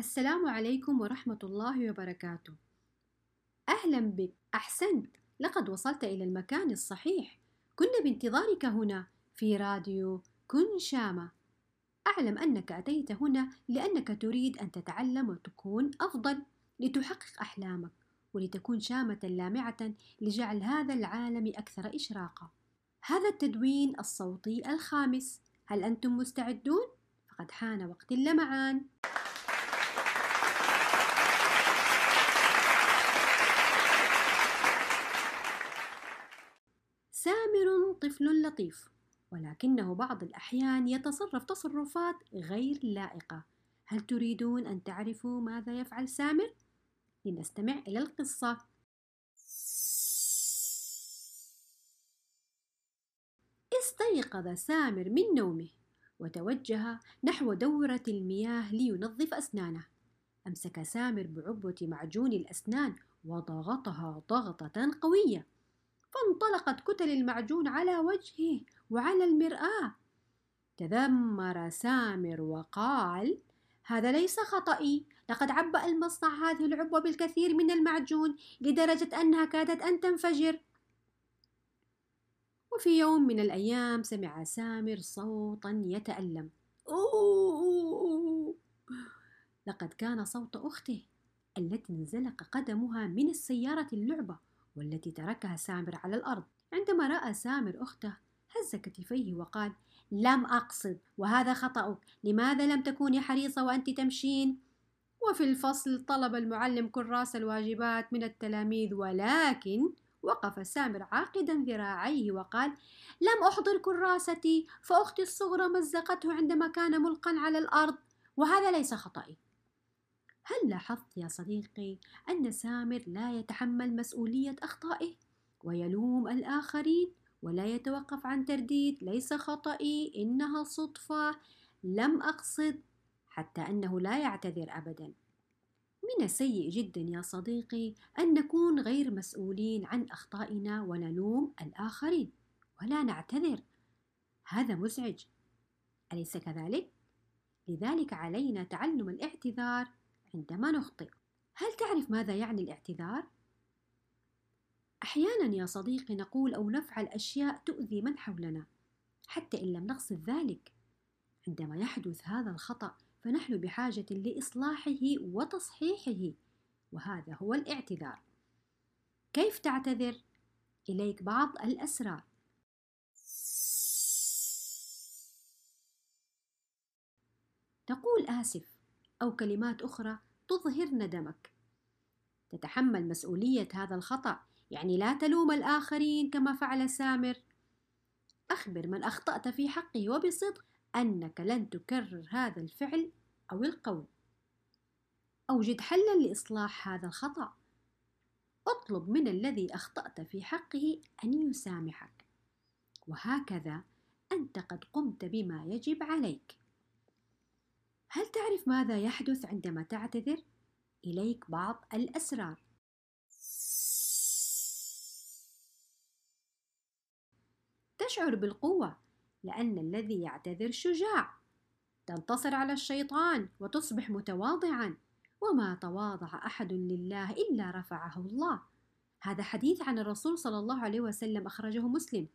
السلام عليكم ورحمة الله وبركاته. أهلا بك، أحسنت، لقد وصلت إلى المكان الصحيح. كنا بانتظارك هنا في راديو كن شامة. أعلم أنك أتيت هنا لأنك تريد أن تتعلم وتكون أفضل لتحقق أحلامك ولتكون شامة لامعة لجعل هذا العالم أكثر إشراقا. هذا التدوين الصوتي الخامس، هل أنتم مستعدون؟ فقد حان وقت اللمعان. سامر طفل لطيف ولكنه بعض الأحيان يتصرف تصرفات غير لائقة. هل تريدون أن تعرفوا ماذا يفعل سامر؟ لنستمع إلى القصة. استيقظ سامر من نومه وتوجه نحو دورة المياه لينظف أسنانه. أمسك سامر بعبوة معجون الأسنان وضغطها ضغطة قوية. فانطلقت كتل المعجون على وجهه وعلى المرآة. تذمر سامر وقال هذا ليس خطأي. لقد عبأ المصنع هذه العبوة بالكثير من المعجون لدرجة أنها كادت أن تنفجر. وفي يوم من الأيام سمع سامر صوتا يتألم. أوه! لقد كان صوت أخته التي انزلق قدمها من السيارة اللعبة. والتي تركها سامر على الأرض. عندما رأى سامر أخته هز كتفيه وقال لم أقصد وهذا خطأك. لماذا لم تكوني حريصة وأنت تمشين؟ وفي الفصل طلب المعلم كراس الواجبات من التلاميذ ولكن وقف سامر عاقدا ذراعيه وقال لم أحضر كراستي فأختي الصغرى مزقته عندما كان ملقا على الأرض وهذا ليس خطأي هل لاحظت يا صديقي أن سامر لا يتحمل مسؤولية أخطائه؟ ويلوم الآخرين ولا يتوقف عن ترديد ليس خطئي إنها صدفة. لم أقصد حتى أنه لا يعتذر أبدا. من السيء جدا يا صديقي أن نكون غير مسؤولين عن أخطائنا ونلوم الآخرين ولا نعتذر. هذا مزعج. أليس كذلك؟ لذلك علينا تعلم الاعتذار عندما نخطئ. هل تعرف ماذا يعني الاعتذار؟ أحيانا يا صديقي نقول أو نفعل أشياء تؤذي من حولنا حتى إن لم نقصد ذلك. عندما يحدث هذا الخطأ فنحن بحاجة لإصلاحه وتصحيحه وهذا هو الاعتذار. كيف تعتذر؟ إليك بعض الاسرار تقول آسف. أو كلمات أخرى تظهر ندمك. تتحمل مسؤولية هذا الخطأ يعني لا تلوم الآخرين كما فعل سامر. أخبر من أخطأت في حقه وبصدق أنك لن تكرر هذا الفعل أو القول. أوجد حلا لإصلاح هذا الخطأ. أطلب من الذي أخطأت في حقه أن يسامحك. وهكذا أنت قد قمت بما يجب عليك. هل تعرف ماذا يحدث عندما تعتذر؟ إليك بعض الأسرار. تشعر بالقوة لأن الذي يعتذر شجاع. تنتصر على الشيطان وتصبح متواضعا وما تواضع أحد لله إلا رفعه الله. هذا حديث عن الرسول صلى الله عليه وسلم أخرجه مسلم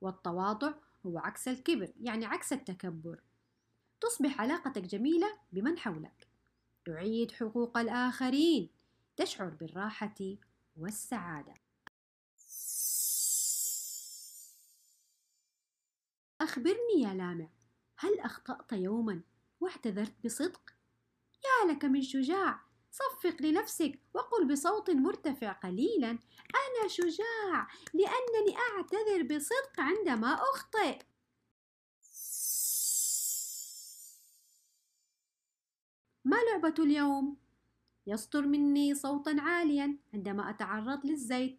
والتواضع هو عكس الكبر يعني عكس التكبر تصبح علاقتك جميلة بمن حولك. تعيد حقوق الآخرين. تشعر بالراحة والسعادة. أخبرني يا لامع هل أخطأت يوما واعتذرت بصدق؟ يا لك من شجاع. صفق لنفسك وقل بصوت مرتفع قليلا. أنا شجاع لأنني أعتذر بصدق عندما أخطئ. ما لعبة اليوم؟ يصدر مني صوتا عاليا عندما أتعرض للزيت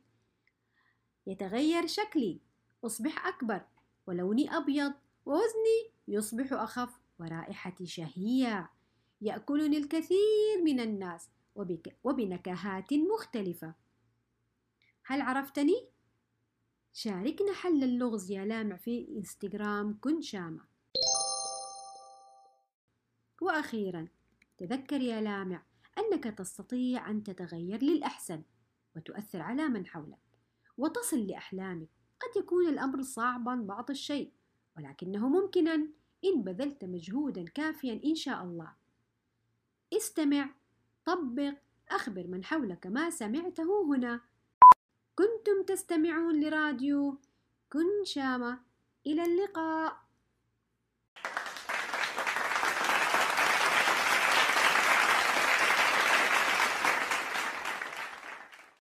يتغير شكلي أصبح أكبر ولوني أبيض ووزني يصبح أخف ورائحتي شهية يأكلني الكثير من الناس وبك وبنكهات مختلفة هل عرفتني؟ شاركنا حل اللغز يا لامع في إنستغرام كن شامة وأخيرا تذكر يا لامع أنك تستطيع أن تتغير للأحسن وتؤثر على من حولك وتصل لأحلامك. قد يكون الأمر صعبا بعض الشيء ولكنه ممكنا. إن بذلت مجهودا كافيا إن شاء الله. استمع طبق أخبر من حولك ما سمعته هنا. كنتم تستمعون لراديو كن شامة إلى اللقاء.